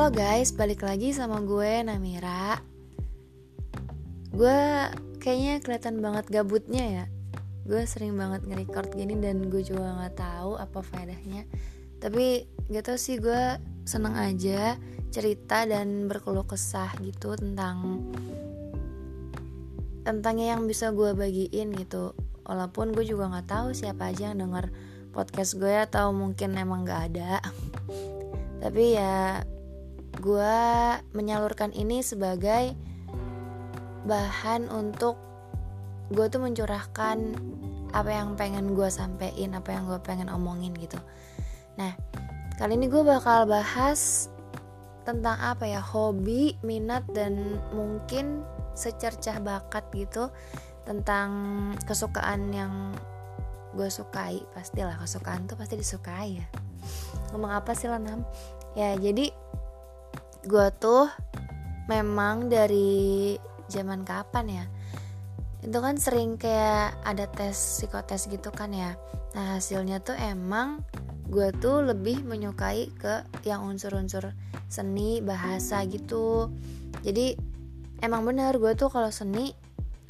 Halo guys, balik lagi sama gue Namira. Gue kayaknya kelihatan banget gabutnya ya. Gue sering banget nge-record gini dan gue juga gak tahu apa faedahnya. Tapi gak tau sih gue seneng aja cerita dan berkeluh kesah gitu tentang Tentangnya yang bisa gue bagiin gitu. Walaupun gue juga gak tahu siapa aja yang denger podcast gue atau mungkin emang gak ada. Tapi ya gue menyalurkan ini sebagai bahan untuk gue tuh mencurahkan apa yang pengen gue sampein apa yang gue pengen omongin gitu. Nah kali ini gue bakal bahas tentang apa ya hobi minat dan mungkin secercah bakat gitu tentang kesukaan yang gue sukai. Pastilah kesukaan tuh pasti disukai ya. Ngomong apa sih lo nam ya jadi gue tuh memang dari zaman kapan ya? Itu kan sering kayak ada tes psikotes gitu kan ya. Nah hasilnya tuh emang gue tuh lebih menyukai ke yang unsur-unsur seni bahasa gitu. Jadi emang bener gue tuh kalau seni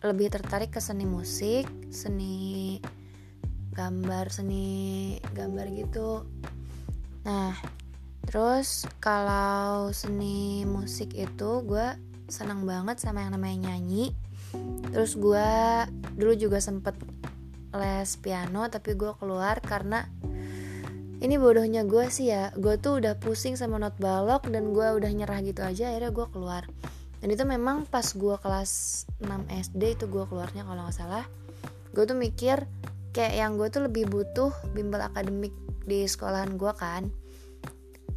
lebih tertarik ke seni musik seni gambar seni gambar gitu. Nah Terus kalau seni musik itu gue senang banget sama yang namanya nyanyi. Terus gue dulu juga sempet les piano tapi gue keluar karena ini bodohnya gue sih ya. Gue tuh udah pusing sama not balok dan gue udah nyerah gitu aja akhirnya gue keluar. Dan itu memang pas gue kelas 6 SD itu gue keluarnya kalau nggak salah. Gue tuh mikir kayak yang gue tuh lebih butuh bimbel akademik di sekolahan gue kan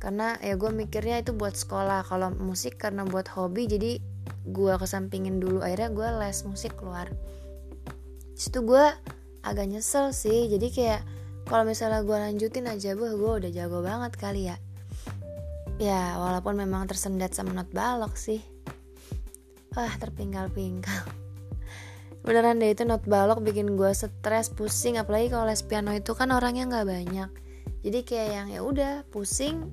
karena ya gue mikirnya itu buat sekolah. Kalau musik karena buat hobi jadi gue kesampingin dulu. Akhirnya gue les musik keluar. Situ gue agak nyesel sih. Jadi kayak kalau misalnya gue lanjutin aja gue gue udah jago banget kali ya. Ya walaupun memang tersendat sama not balok sih. Wah terpinggal-pinggal. Beneran deh itu not balok bikin gue stres pusing. Apalagi kalau les piano itu kan orangnya nggak banyak. Jadi kayak yang ya udah pusing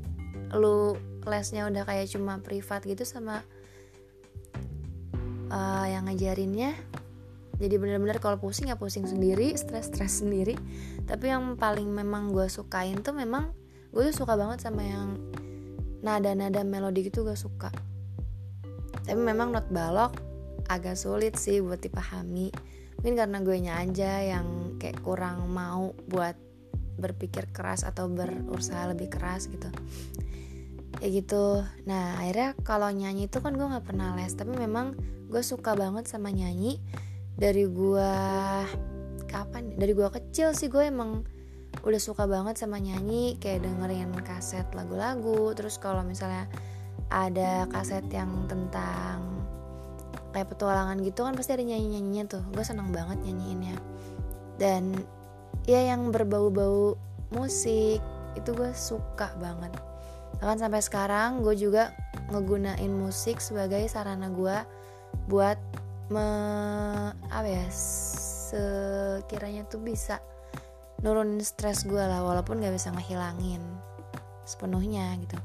lu lesnya udah kayak cuma privat gitu sama uh, yang ngajarinnya jadi bener-bener kalau pusing ya pusing sendiri stres-stres sendiri. Tapi yang paling memang gue sukain tuh memang gue tuh suka banget sama yang nada-nada melodi gitu gue suka. Tapi memang not balok agak sulit sih buat dipahami. Mungkin karena gue nya aja yang kayak kurang mau buat berpikir keras atau berusaha lebih keras gitu ya gitu. Nah akhirnya kalau nyanyi itu kan gue nggak pernah les tapi memang gue suka banget sama nyanyi. Dari gue kapan ya? dari gue kecil sih gue emang udah suka banget sama nyanyi. Kayak dengerin kaset lagu-lagu terus kalau misalnya ada kaset yang tentang kayak petualangan gitu kan pasti ada nyanyi-nyanyinya tuh. Gue seneng banget nyanyiinnya. Dan ya yang berbau-bau musik itu gue suka banget bahkan sampai sekarang gue juga ngegunain musik sebagai sarana gue buat me apa ya sekiranya tuh bisa nurunin stres gue lah walaupun gak bisa ngehilangin sepenuhnya gitu.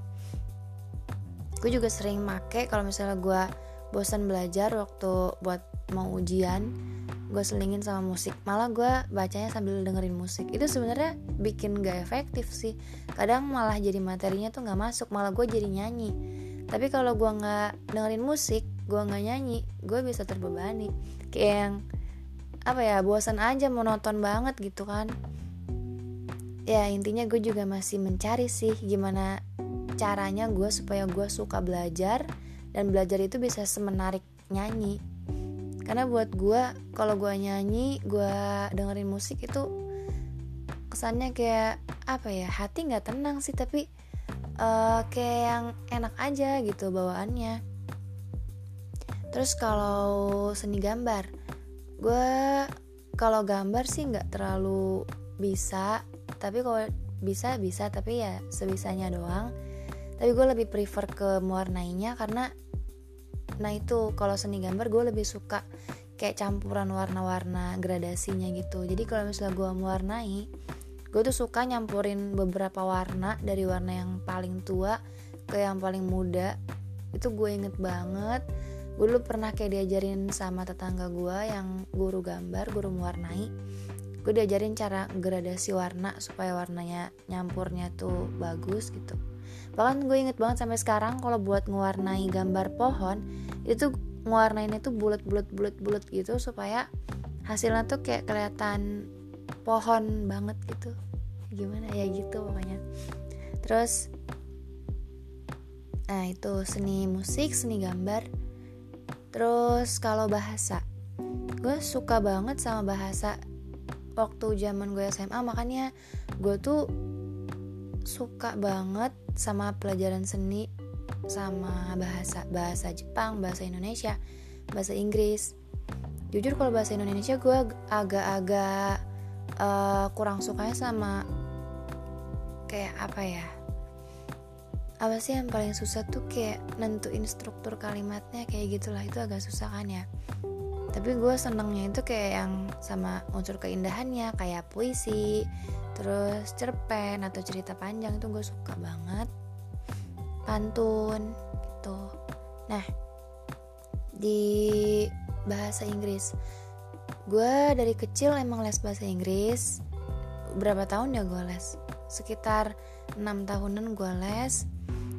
Gue juga sering make kalau misalnya gue bosan belajar waktu buat mau ujian gue selingin sama musik. Malah gue bacanya sambil dengerin musik. Itu sebenarnya bikin gak efektif sih. Kadang malah jadi materinya tuh nggak masuk. Malah gue jadi nyanyi. Tapi kalau gue nggak dengerin musik gue nggak nyanyi gue bisa terbebani. Kayak yang apa ya bosan aja monoton banget gitu kan. Ya intinya gue juga masih mencari sih gimana caranya gue supaya gue suka belajar. Dan belajar itu bisa semenarik nyanyi karena buat gue kalau gue nyanyi gue dengerin musik itu kesannya kayak apa ya hati nggak tenang sih tapi uh, kayak yang enak aja gitu bawaannya. Terus kalau seni gambar gue kalau gambar sih nggak terlalu bisa tapi kalau bisa bisa tapi ya sebisanya doang. Tapi gue lebih prefer ke mewarnainya karena nah itu kalau seni gambar gue lebih suka kayak campuran warna-warna gradasinya gitu. Jadi kalau misalnya gue mewarnai gue tuh suka nyampurin beberapa warna dari warna yang paling tua ke yang paling muda. Itu gue inget banget. Gue dulu pernah kayak diajarin sama tetangga gue yang guru gambar guru mewarnai. Gue diajarin cara gradasi warna supaya warnanya nyampurnya tuh bagus gitu bahkan gue inget banget sampai sekarang kalau buat ngewarnai gambar pohon itu ngewarnainnya tuh bulat bulat bulat bulat gitu supaya hasilnya tuh kayak kelihatan pohon banget gitu. Gimana? Ya gitu pokoknya. Terus nah itu seni musik seni gambar. Terus kalau bahasa, gue suka banget sama bahasa waktu zaman gue SMA makanya gue tuh suka banget sama pelajaran seni sama bahasa bahasa Jepang, bahasa Indonesia, bahasa Inggris. Jujur kalau bahasa Indonesia gue agak-agak uh, kurang sukanya sama kayak apa ya apa sih yang paling susah tuh kayak nentuin struktur kalimatnya kayak gitulah itu agak susah kan ya tapi gue senengnya itu kayak yang sama unsur keindahannya kayak puisi terus cerpen atau cerita panjang itu gue suka banget. Pantun gitu. Nah di bahasa Inggris. Gue dari kecil emang les bahasa Inggris. Berapa tahun ya gue les? Sekitar 6 tahunan gue les.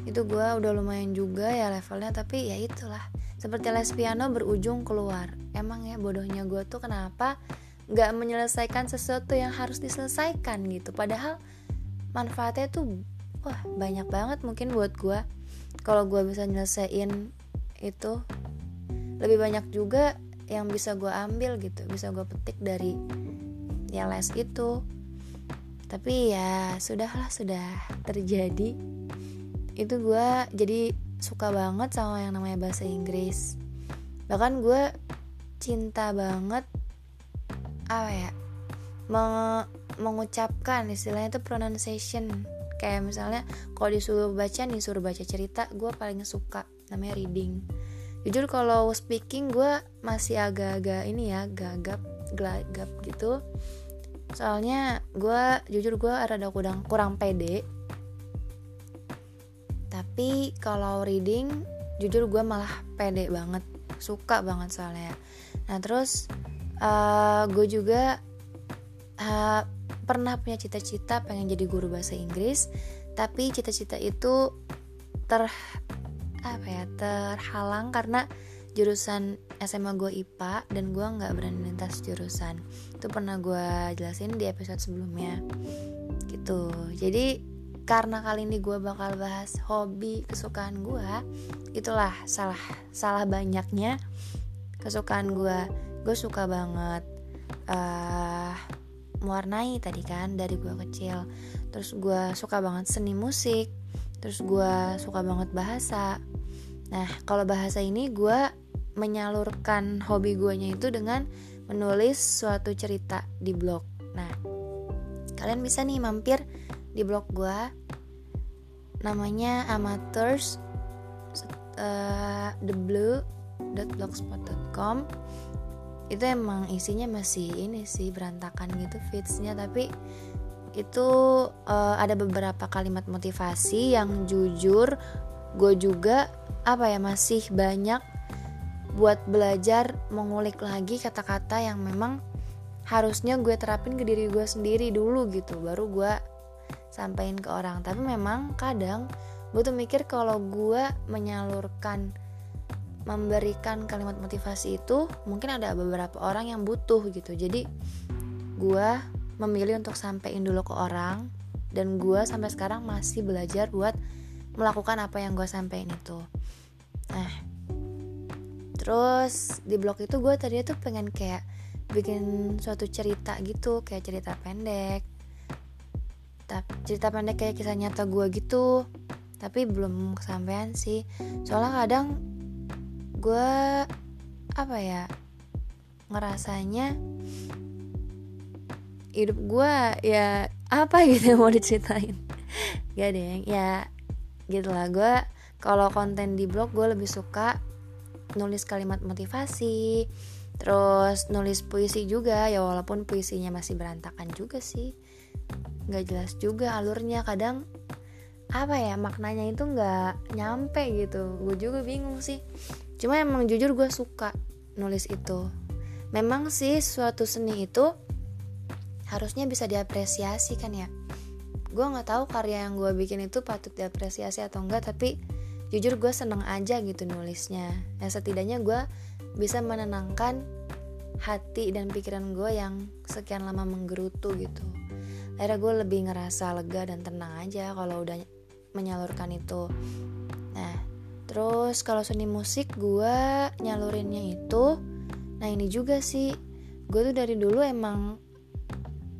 Itu gue udah lumayan juga ya levelnya tapi ya itulah. Seperti les piano berujung keluar. Emang ya bodohnya gue tuh kenapa nggak menyelesaikan sesuatu yang harus diselesaikan gitu. Padahal manfaatnya tuh wah banyak banget mungkin buat gue kalau gue bisa nyelesain itu lebih banyak juga yang bisa gue ambil gitu bisa gue petik dari ya les itu. Tapi ya sudahlah sudah terjadi. Itu gue jadi suka banget sama yang namanya bahasa Inggris. Bahkan gue cinta banget apa ya? Meng mengucapkan istilahnya itu pronunciation. Kayak misalnya kalau disuruh baca nih suruh baca cerita gue paling suka. Namanya reading. Jujur kalau speaking gue masih agak-agak ini ya gagap gagap gitu. Soalnya gue jujur gue rada kurang kurang pede. Tapi kalau reading jujur gue malah pede banget. Suka banget soalnya. Nah terus uh, gue juga uh, pernah punya cita-cita pengen jadi guru bahasa Inggris tapi cita-cita itu ter apa ya terhalang karena jurusan SMA gue IPA dan gue nggak berani lintas jurusan. Itu pernah gue jelasin di episode sebelumnya gitu. Jadi karena kali ini gue bakal bahas hobi kesukaan gue itulah salah salah banyaknya kesukaan gue gue suka banget uh, mewarnai tadi kan dari gue kecil. Terus gue suka banget seni musik terus gue suka banget bahasa. Nah kalau bahasa ini gue menyalurkan hobi guanya itu dengan menulis suatu cerita di blog. Nah kalian bisa nih mampir di blog gue namanya amateurs uh, theblue.blogspot.com itu emang isinya masih ini sih berantakan gitu feedsnya. Tapi itu uh, ada beberapa kalimat motivasi yang jujur gue juga apa ya masih banyak buat belajar mengulik lagi kata-kata yang memang harusnya gue terapin ke diri gue sendiri dulu gitu baru gue sampaikan ke orang. Tapi memang kadang gue tuh mikir kalau gue menyalurkan memberikan kalimat motivasi itu mungkin ada beberapa orang yang butuh gitu. Jadi gue memilih untuk sampaikan dulu ke orang dan gue sampai sekarang masih belajar buat melakukan apa yang gue sampaikan itu. Nah terus di blog itu gue tadi tuh pengen kayak bikin suatu cerita gitu kayak cerita pendek. Cerita pendek kayak kisah nyata gue gitu. Tapi belum kesampaian sih. Soalnya kadang gue apa ya ngerasanya hidup gue ya apa gitu yang mau diceritain. Gak deh ya gitu lah. Gue kalau konten di blog gue lebih suka nulis kalimat motivasi terus nulis puisi juga. Ya walaupun puisinya masih berantakan juga sih. Nggak jelas juga alurnya. Kadang apa ya maknanya itu nggak nyampe gitu. Gue juga bingung sih cuma emang jujur gue suka nulis itu. Memang sih suatu seni itu harusnya bisa diapresiasi kan ya? Gue nggak tahu karya yang gue bikin itu patut diapresiasi atau enggak tapi jujur gue seneng aja gitu nulisnya. Ya setidaknya gue bisa menenangkan hati dan pikiran gue yang sekian lama menggerutu gitu. Akhirnya gue lebih ngerasa lega dan tenang aja kalau udah menyalurkan itu terus kalau seni musik gue nyalurinnya itu nah ini juga sih. Gue tuh dari dulu emang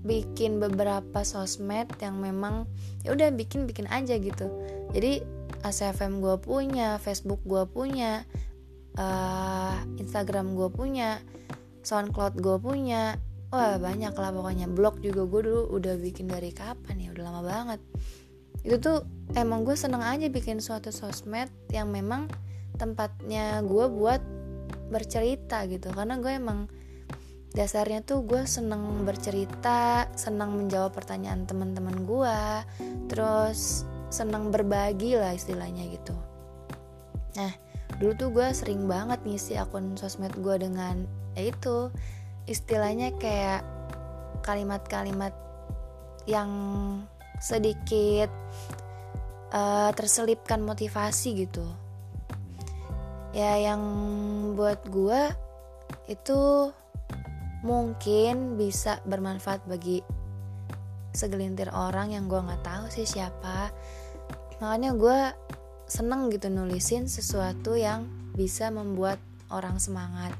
bikin beberapa sosmed yang memang ya udah bikin bikin aja gitu. Jadi ACFM gue punya Facebook gue punya uh, Instagram gue punya SoundCloud gue punya. Wah banyak lah pokoknya. Blog juga gue dulu udah bikin dari kapan ya? Udah lama banget itu tuh emang gue seneng aja bikin suatu sosmed yang memang tempatnya gue buat bercerita gitu. Karena gue emang dasarnya tuh gue seneng bercerita seneng menjawab pertanyaan teman-teman gue terus seneng berbagi lah istilahnya gitu. Nah dulu tuh gue sering banget ngisi akun sosmed gue dengan ya itu istilahnya kayak kalimat-kalimat yang sedikit uh, terselipkan motivasi gitu. Ya yang buat gue itu mungkin bisa bermanfaat bagi segelintir orang yang gue nggak tahu sih siapa. Makanya gue seneng gitu nulisin sesuatu yang bisa membuat orang semangat.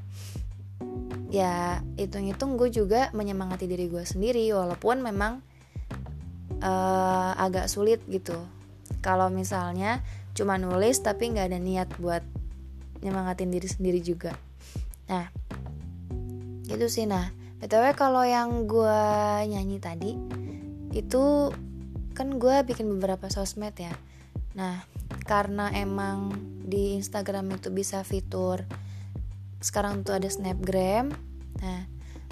Ya hitung-hitung gue juga menyemangati diri gue sendiri walaupun memang uh, agak sulit gitu. Kalau misalnya cuma nulis tapi nggak ada niat buat nyemangatin diri sendiri juga. Nah itu sih nah. Btw kalau yang gue nyanyi tadi itu kan gue bikin beberapa sosmed ya. Nah karena emang di Instagram itu bisa fitur sekarang tuh ada snapgram. Nah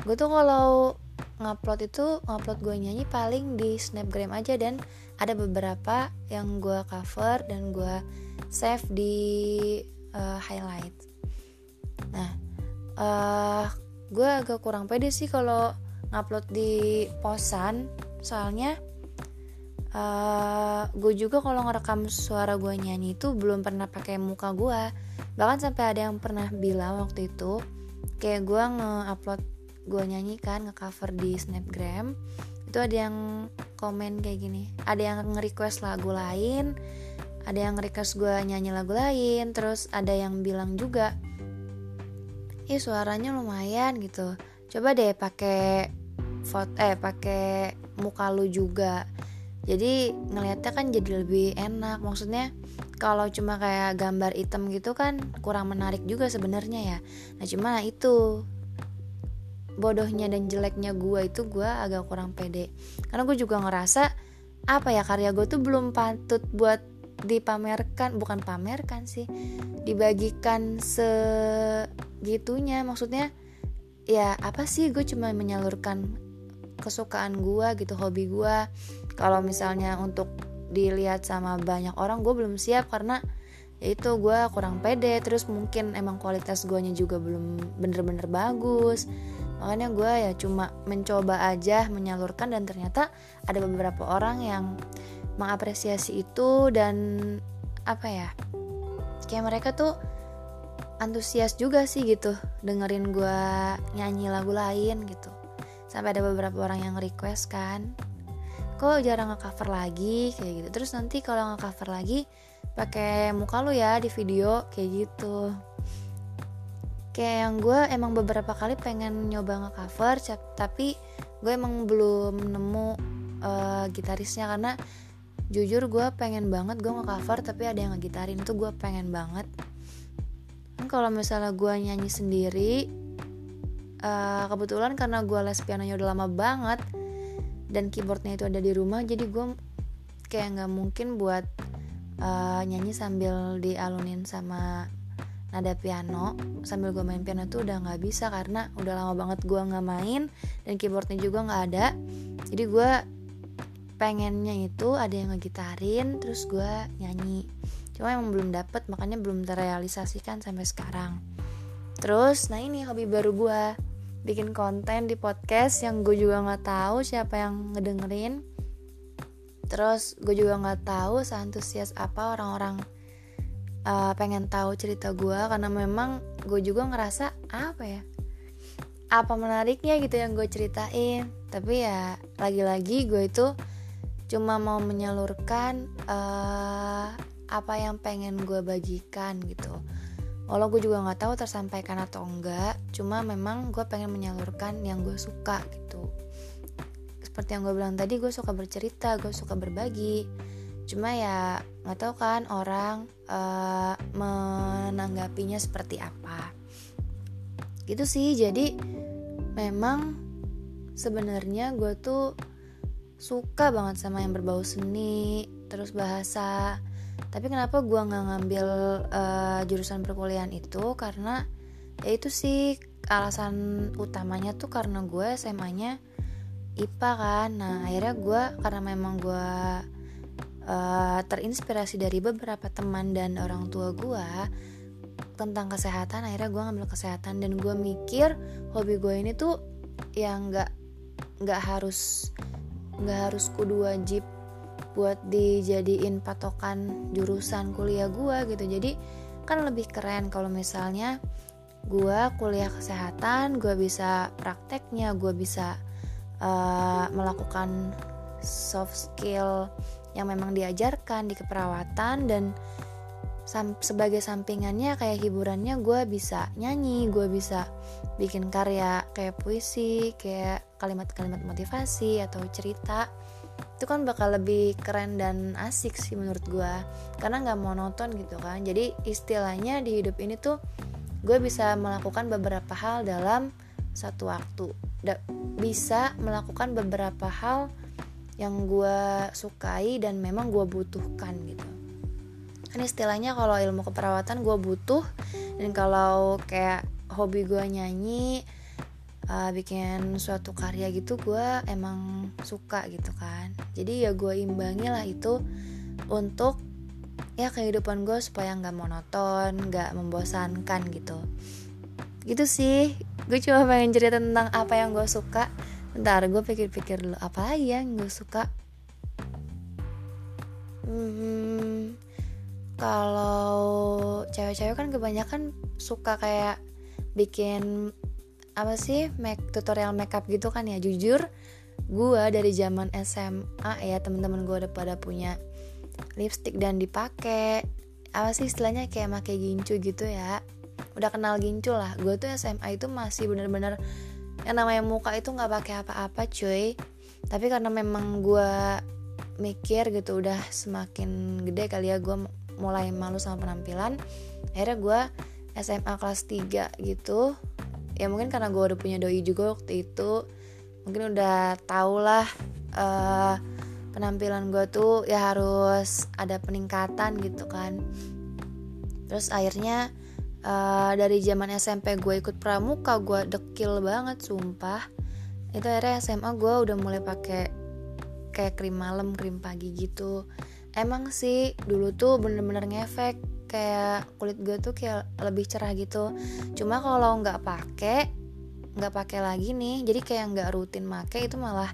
gue tuh kalau ngupload itu ngupload gue nyanyi paling di snapgram aja. Dan ada beberapa yang gue cover dan gue save di uh, highlight. Nah uh, gue agak kurang pede sih kalau ngupload di posan. Soalnya uh, gue juga kalau ngerekam suara gue nyanyi itu belum pernah pakai muka gue. Bahkan sampai ada yang pernah bilang waktu itu kayak gue nge-upload gue nyanyi kan nge-cover di snapgram. Itu ada yang komen kayak gini. Ada yang nge-request lagu lain ada yang request gue nyanyi lagu lain terus ada yang bilang juga ih suaranya lumayan gitu. Coba deh pakai foto eh pakai muka lu juga. Jadi ngelihatnya kan jadi lebih enak. Maksudnya kalau cuma kayak gambar item gitu kan kurang menarik juga sebenarnya ya. Nah cuma itu bodohnya dan jeleknya gue itu gue agak kurang pede. Karena gue juga ngerasa apa ya karya gue tuh belum patut buat dipamerkan bukan pamerkan sih dibagikan segitunya. Maksudnya ya apa sih gue cuma menyalurkan kesukaan gue gitu hobi gue kalau misalnya untuk dilihat sama banyak orang gue belum siap karena ya itu gue kurang pede. Terus mungkin emang kualitas guanya juga belum bener-bener bagus makanya gue ya cuma mencoba aja menyalurkan dan ternyata ada beberapa orang yang mengapresiasi itu dan apa ya kayak mereka tuh antusias juga sih gitu dengerin gue nyanyi lagu lain gitu. Sampai ada beberapa orang yang request kan kok jarang nge-cover lagi? Kayak gitu. Terus nanti kalau nge-cover lagi pakai muka lu ya di video kayak gitu kayak yang gue emang beberapa kali pengen nyoba nge-cover tapi gue emang belum nemu uh, gitarisnya. Karena jujur gue pengen banget gue nge-cover tapi ada yang ngegitarin itu gue pengen banget. Kan kalau misalnya gue nyanyi sendiri uh, kebetulan karena gue les pianonya udah lama banget dan keyboardnya itu ada di rumah jadi gue kayak nggak mungkin buat uh, nyanyi sambil dialunin sama nada piano sambil gue main piano tuh udah nggak bisa karena udah lama banget gue nggak main dan keyboardnya juga nggak ada. Jadi gue pengennya itu ada yang ngegitarin terus gue nyanyi. Cuma emang belum dapet makanya belum terrealisasikan sampai sekarang. Terus nah ini hobi baru gue bikin konten di podcast yang gue juga nggak tahu siapa yang ngedengerin. Terus gue juga nggak tahu seantusias apa orang-orang uh, pengen tahu cerita gue karena memang gue juga ngerasa apa ya apa menariknya gitu yang gue ceritain. Tapi ya lagi-lagi gue itu cuma mau menyalurkan uh, apa yang pengen gue bagikan gitu. Walau gue juga nggak tahu tersampaikan atau enggak cuma memang gue pengen menyalurkan yang gue suka gitu. Seperti yang gue bilang tadi gue suka bercerita gue suka berbagi cuma ya nggak tahu kan orang uh, menanggapinya seperti apa. Gitu sih jadi memang sebenarnya gue tuh suka banget sama yang berbau seni terus bahasa. Tapi kenapa gue nggak ngambil uh, jurusan perkuliahan itu? Karena ya itu sih alasan utamanya tuh karena gue SMA-nya IPA kan. Nah akhirnya gue karena memang gue uh, terinspirasi dari beberapa teman dan orang tua gue tentang kesehatan akhirnya gue ngambil kesehatan. Dan gue mikir hobi gue ini tuh yang nggak nggak harus nggak harus kudu wajib buat dijadiin patokan jurusan kuliah gue gitu. Jadi kan lebih keren kalau misalnya gue kuliah kesehatan gue bisa prakteknya gue bisa uh, melakukan soft skill yang memang diajarkan di keperawatan dan sam sebagai sampingannya kayak hiburannya gue bisa nyanyi gue bisa bikin karya kayak puisi kayak kalimat-kalimat motivasi atau cerita. Itu kan bakal lebih keren dan asik sih menurut gue karena nggak monoton gitu kan. Jadi istilahnya di hidup ini tuh gue bisa melakukan beberapa hal dalam satu waktu. Bisa melakukan beberapa hal yang gue sukai dan memang gue butuhkan gitu. Kan istilahnya kalau ilmu keperawatan gue butuh dan kalau kayak hobi gue nyanyi uh, bikin suatu karya gitu gue emang suka gitu kan. Jadi ya gue imbangi lah itu untuk ya kehidupan gue supaya nggak monoton nggak membosankan gitu. Gitu sih gue cuma pengen cerita tentang apa yang gue suka ntar gue pikir-pikir dulu. Apa lagi yang gue suka? Hmm, kalau cewek-cewek kan kebanyakan suka kayak bikin apa sih make tutorial makeup gitu kan ya. Jujur gue dari zaman SMA ya temen-temen gue udah pada punya lipstick dan dipakai apa sih istilahnya kayak make gincu gitu ya. Udah kenal gincu lah. Gue tuh SMA itu masih bener-bener yang namanya muka itu nggak pakai apa-apa cuy. Tapi karena memang gue mikir gitu udah semakin gede kali ya gue mulai malu sama penampilan akhirnya gue SMA kelas 3 gitu. Ya mungkin karena gue udah punya doi juga waktu itu. Mungkin udah tau lah uh, penampilan gue tuh ya harus ada peningkatan gitu kan. Terus akhirnya uh, dari zaman SMP gue ikut pramuka gue dekil banget sumpah. Itu akhirnya SMA gue udah mulai pakai kayak krim malam krim pagi gitu. Emang sih dulu tuh bener-bener ngefek. Kayak kulit gue tuh kayak lebih cerah gitu. Cuma kalau nggak pakai nggak pakai lagi nih jadi kayak nggak rutin make itu malah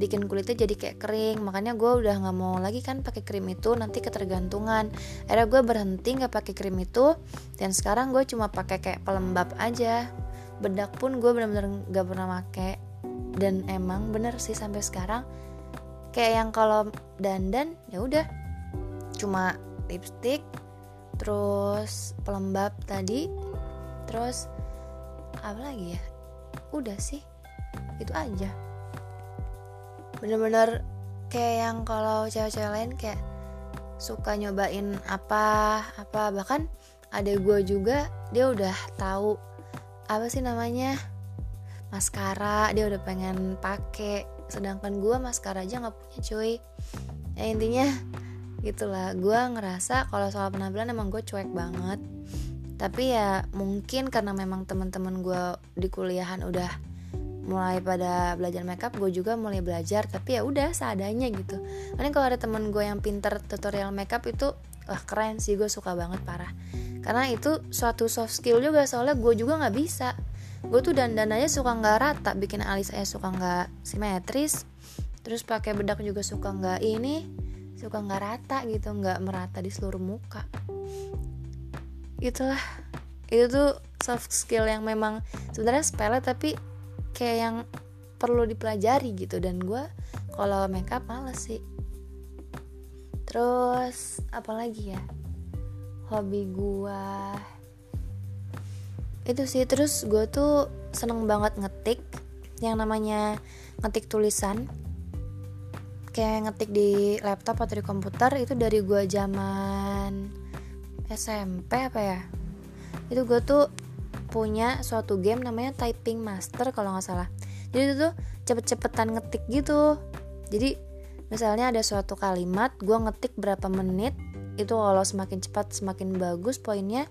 bikin kulitnya jadi kayak kering. Makanya gue udah nggak mau lagi kan pakai krim itu nanti ketergantungan. Akhirnya gue berhenti nggak pakai krim itu dan sekarang gue cuma pakai kayak pelembab aja. Bedak pun gue bener-bener nggak pernah make. Dan emang bener sih sampai sekarang kayak yang kalau dandan ya udah. Cuma lipstick terus pelembab tadi terus apa lagi ya udah sih itu aja. Bener-bener kayak yang kalau cewek-cewek lain kayak suka nyobain apa apa. Bahkan ada gue juga dia udah tahu apa sih namanya maskara. Dia udah pengen pakai sedangkan gue maskara aja nggak punya cuy. Ya intinya gitulah. Gue ngerasa kalau soal penampilan emang gue cuek banget tapi ya mungkin karena memang teman-teman gue di kuliahan udah mulai pada belajar makeup gue juga mulai belajar. Tapi ya udah seadanya gitu. Karena kalau ada temen gue yang pinter tutorial makeup itu wah keren sih gue suka banget parah. Karena itu suatu soft skill juga soalnya gue juga nggak bisa. Gue tuh dandananya suka nggak rata bikin alis saya suka nggak simetris. Terus pakai bedak juga suka nggak ini suka nggak rata gitu nggak merata di seluruh muka itulah. Itu tuh soft skill yang memang sebenarnya sepele tapi kayak yang perlu dipelajari gitu. Dan gue kalau makeup males sih. Terus apa lagi ya? Hobi gue itu sih. Terus gue tuh seneng banget ngetik yang namanya ngetik tulisan. Kayak ngetik di laptop atau di komputer itu dari gue zaman SMP apa ya? Itu gue tuh punya suatu game namanya typing master kalau nggak salah. Jadi itu tuh cepet-cepetan ngetik gitu. Jadi misalnya ada suatu kalimat gue ngetik berapa menit itu kalau semakin cepat semakin bagus poinnya.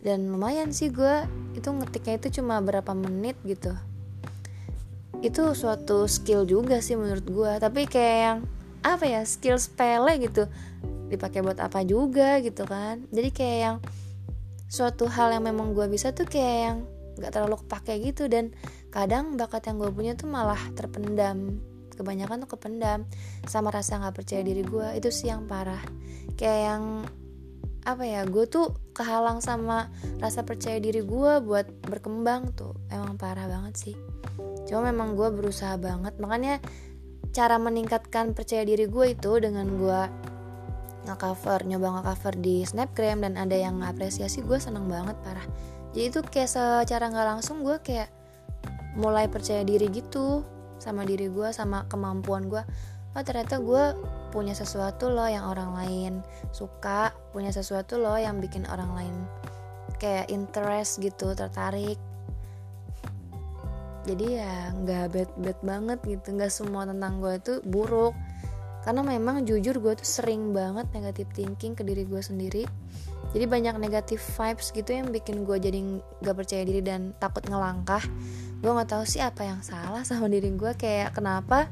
Dan lumayan sih gue itu ngetiknya itu cuma berapa menit gitu. Itu suatu skill juga sih menurut gue tapi kayak yang apa ya skill sepele gitu dipakai buat apa juga gitu kan. Jadi kayak yang suatu hal yang memang gue bisa tuh kayak yang nggak terlalu kepake gitu. Dan kadang bakat yang gue punya tuh malah terpendam. Kebanyakan tuh kependam sama rasa nggak percaya diri gue itu sih yang parah. Kayak yang apa ya gue tuh kehalang sama rasa percaya diri gue buat berkembang tuh. Emang parah banget sih. Cuma memang gue berusaha banget. Makanya cara meningkatkan percaya diri gue itu dengan gue nge-cover nyoba nge-cover di snapgram dan ada yang apresiasi gue seneng banget parah. Jadi itu kayak secara nggak langsung gue kayak mulai percaya diri gitu sama diri gue sama kemampuan gue oh ternyata gue punya sesuatu loh yang orang lain suka punya sesuatu loh yang bikin orang lain kayak interest gitu tertarik. Jadi ya nggak bad bad banget gitu nggak semua tentang gue itu buruk karena memang jujur gue tuh sering banget negatif thinking ke diri gue sendiri. Jadi banyak negatif vibes gitu yang bikin gue jadi gak percaya diri dan takut ngelangkah. Gue nggak tahu sih apa yang salah sama diri gue kayak kenapa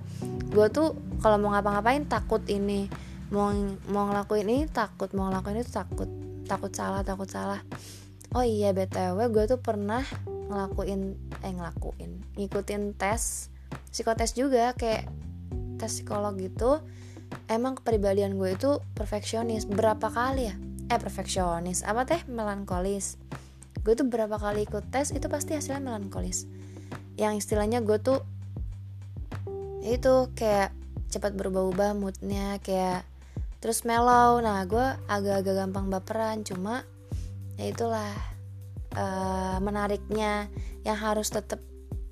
gue tuh kalau mau ngapa-ngapain takut ini mau mau ngelakuin ini takut mau ngelakuin itu takut takut salah takut salah. Oh iya btw gue tuh pernah ngelakuin eh ngelakuin ngikutin tes psikotes juga kayak tes psikolog gitu emang kepribadian gue itu perfeksionis. Berapa kali ya? Eh perfeksionis. Apa teh? Melankolis. Gue tuh berapa kali ikut tes itu pasti hasilnya melankolis. Yang istilahnya gue tuh itu kayak cepat berubah-ubah moodnya kayak terus mellow. Nah gue agak-agak gampang baperan cuma ya itulah uh, menariknya. Yang harus tetap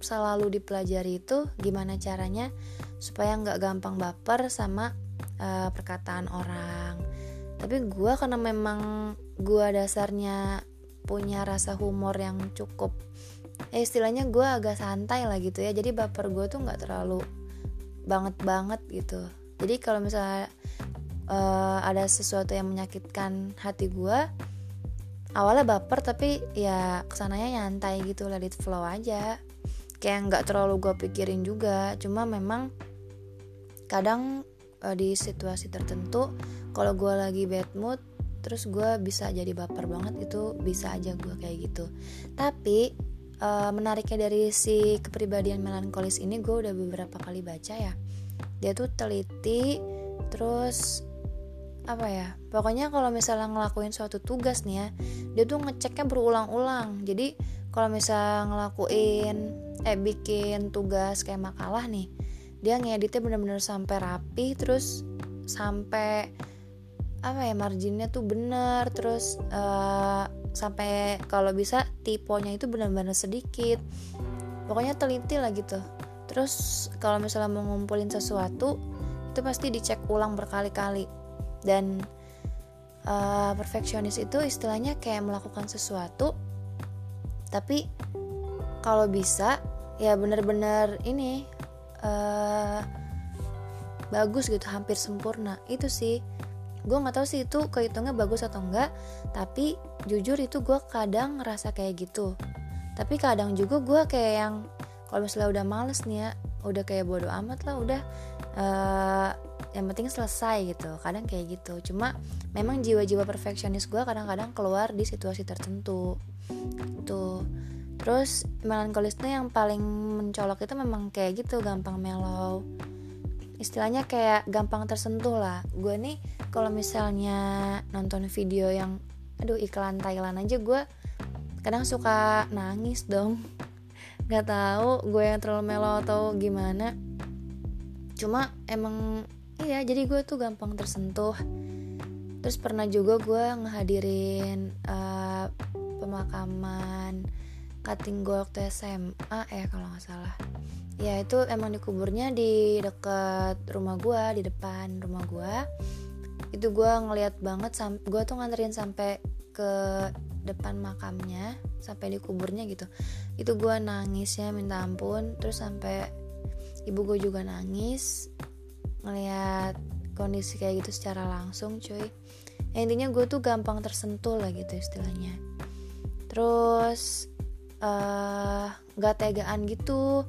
selalu dipelajari itu gimana caranya supaya nggak gampang baper sama uh, perkataan orang. Tapi gue karena memang gue dasarnya punya rasa humor yang cukup eh, istilahnya gue agak santai lah gitu ya. Jadi baper gue tuh nggak terlalu banget banget gitu. Jadi kalau misalnya uh, ada sesuatu yang menyakitkan hati gue awalnya baper tapi ya ke sananya nyantai gitu let it flow aja kayak nggak terlalu gue pikirin juga. Cuma memang kadang uh, di situasi tertentu kalau gue lagi bad mood terus gue bisa jadi baper banget itu bisa aja gue kayak gitu. Tapi uh, menariknya dari si kepribadian melankolis ini gue udah beberapa kali baca ya. Dia tuh teliti terus apa ya pokoknya kalau misalnya ngelakuin suatu tugas nih ya dia tuh ngeceknya berulang-ulang. Jadi kalau misalnya ngelakuin eh bikin tugas kayak makalah nih dia ngeditnya bener-bener sampai rapi terus sampai apa ya marginnya tuh bener terus uh, sampai kalau bisa tipenya itu benar-benar sedikit. Pokoknya teliti lah gitu. Terus kalau misalnya mau ngumpulin sesuatu itu pasti dicek ulang berkali-kali. Dan uh, perfeksionis itu istilahnya kayak melakukan sesuatu tapi kalau bisa ya bener-bener ini uh, bagus gitu hampir sempurna. Itu sih. Gue nggak tahu sih itu kehitungnya bagus atau enggak tapi jujur itu gue kadang ngerasa kayak gitu. Tapi kadang juga gue kayak yang kalau misalnya udah males nih ya udah kayak bodoh amat lah udah uh, yang penting selesai gitu. Kadang kayak gitu. Cuma memang jiwa-jiwa perfeksionis gue kadang-kadang keluar di situasi tertentu terus melankolisnya yang paling mencolok itu memang kayak gitu gampang mellow. Istilahnya kayak gampang tersentuh lah. Gue nih kalau misalnya nonton video yang aduh iklan Thailand aja gue kadang suka nangis dong. Nggak tahu gue yang terlalu melo atau gimana. Cuma emang iya jadi gue tuh gampang tersentuh. Terus pernah juga gue ngehadirin uh, pemakaman cutting gue waktu SMA ya kalau nggak salah. Ya itu emang dikuburnya di dekat rumah gue di depan rumah gue itu gue ngeliat banget gue tuh nganterin sampai ke depan makamnya sampai di kuburnya gitu. Itu gue nangis ya minta ampun. Terus sampai ibu gue juga nangis ngeliat kondisi kayak gitu secara langsung cuy. Ya, intinya gue tuh gampang tersentuh lah gitu istilahnya. Terus uh, eh, gak tegaan gitu.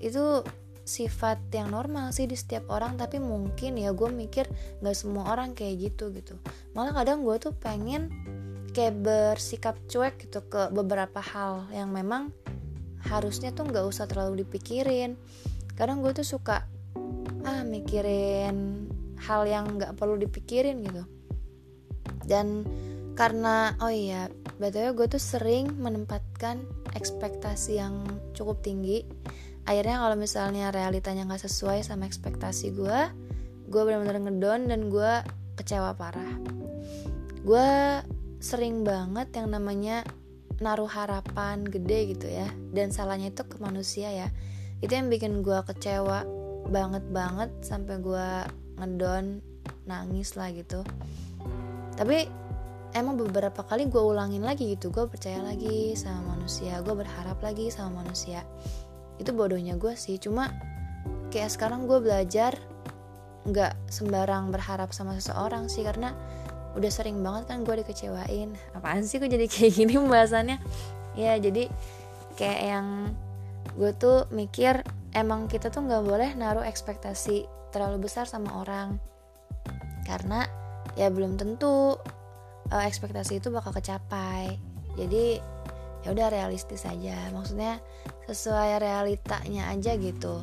Itu sifat yang normal sih di setiap orang tapi mungkin ya gue mikir gak semua orang kayak gitu gitu. Malah kadang gue tuh pengen kayak bersikap cuek gitu ke beberapa hal yang memang harusnya tuh gak usah terlalu dipikirin. Kadang gue tuh suka ah mikirin hal yang gak perlu dipikirin gitu. Dan karena oh iya btw gue tuh sering menempatkan ekspektasi yang cukup tinggi. Akhirnya kalau misalnya realitanya nggak sesuai sama ekspektasi gue gue benar-benar ngedon dan gue kecewa parah. Gue sering banget yang namanya naruh harapan gede gitu ya. Dan salahnya itu ke manusia ya. Itu yang bikin gue kecewa banget banget sampai gue ngedon nangis lah gitu. Tapi emang beberapa kali gue ulangin lagi gitu gue percaya lagi sama manusia gue berharap lagi sama manusia. Itu bodohnya gue sih cuma kayak sekarang gue belajar nggak sembarang berharap sama seseorang sih karena udah sering banget kan gue dikecewain. Apaan sih gue jadi kayak gini pembahasannya? Ya jadi kayak yang gue tuh mikir emang kita tuh nggak boleh naruh ekspektasi terlalu besar sama orang. Karena ya belum tentu uh, ekspektasi itu bakal kecapai. Jadi ya udah realistis aja. Maksudnya sesuai realitanya aja gitu.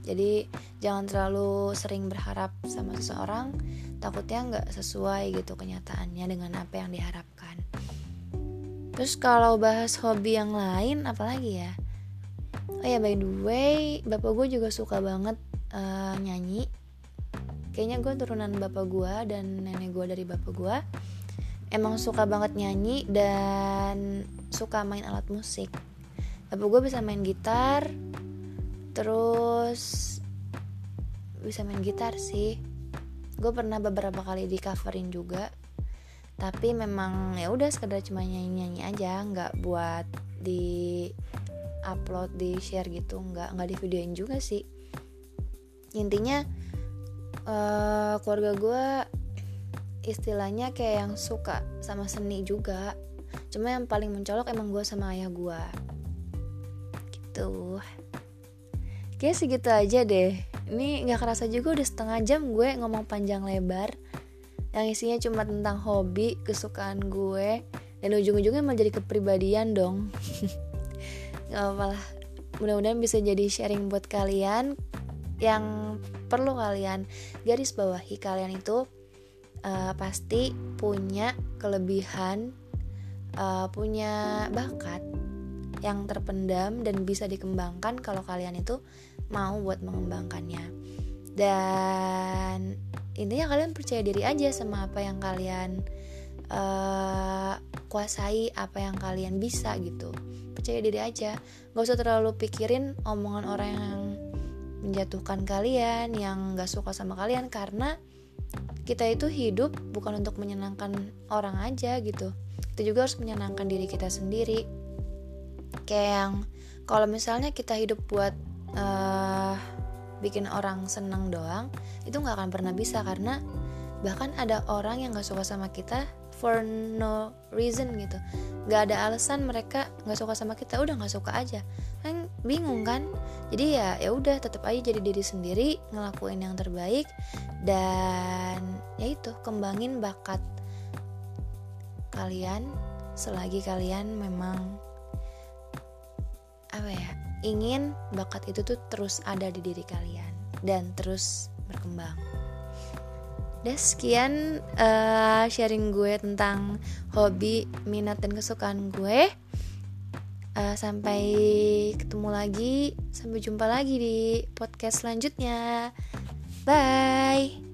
Jadi jangan terlalu sering berharap sama seseorang. Takutnya nggak sesuai gitu kenyataannya dengan apa yang diharapkan. Terus kalau bahas hobi yang lain apalagi ya? Oh ya by the way bapak gue juga suka banget uh, nyanyi. Kayaknya gue turunan bapak gue dan nenek gue dari bapak gue emang suka banget nyanyi dan suka main alat musik. Bapak gue bisa main gitar terus bisa main gitar sih. Gue pernah beberapa kali di coverin juga. Tapi memang ya udah sekedar cuma nyanyi nyanyi aja nggak buat di upload di share gitu nggak nggak di videoin juga sih. Intinya uh, keluarga gue istilahnya kayak yang suka sama seni juga. Cuma yang paling mencolok emang gue sama ayah gue gitu. Kayak segitu aja deh. Ini nggak kerasa juga udah setengah jam gue ngomong panjang lebar yang isinya cuma tentang hobi kesukaan gue dan ujung-ujungnya malah jadi kepribadian dong. Nggak apa lah. Mudah-mudahan bisa jadi sharing buat kalian yang perlu kalian garis bawahi kalian itu uh, pasti punya kelebihan, uh, punya bakat yang terpendam dan bisa dikembangkan kalau kalian itu mau buat mengembangkannya. Dan intinya kalian percaya diri aja sama apa yang kalian uh, kuasai, apa yang kalian bisa gitu. Percaya diri aja, gak usah terlalu pikirin omongan orang yang menjatuhkan kalian, yang gak suka sama kalian karena kita itu hidup bukan untuk menyenangkan orang aja gitu. Kita juga harus menyenangkan diri kita sendiri. Kayak yang kalau misalnya kita hidup buat uh, bikin orang seneng doang itu nggak akan pernah bisa karena bahkan ada orang yang nggak suka sama kita for no reason gitu. Nggak ada alasan mereka nggak suka sama kita udah nggak suka aja. Kan bingung kan? Jadi ya ya udah tetap aja jadi diri sendiri ngelakuin yang terbaik dan ya itu kembangin bakat kalian selagi kalian memang apa ya ingin bakat itu tuh terus ada di diri kalian dan terus berkembang. Dan sekian uh, sharing gue tentang hobi, minat dan kesukaan gue. Uh, sampai ketemu lagi, sampai jumpa lagi di podcast selanjutnya. Bye.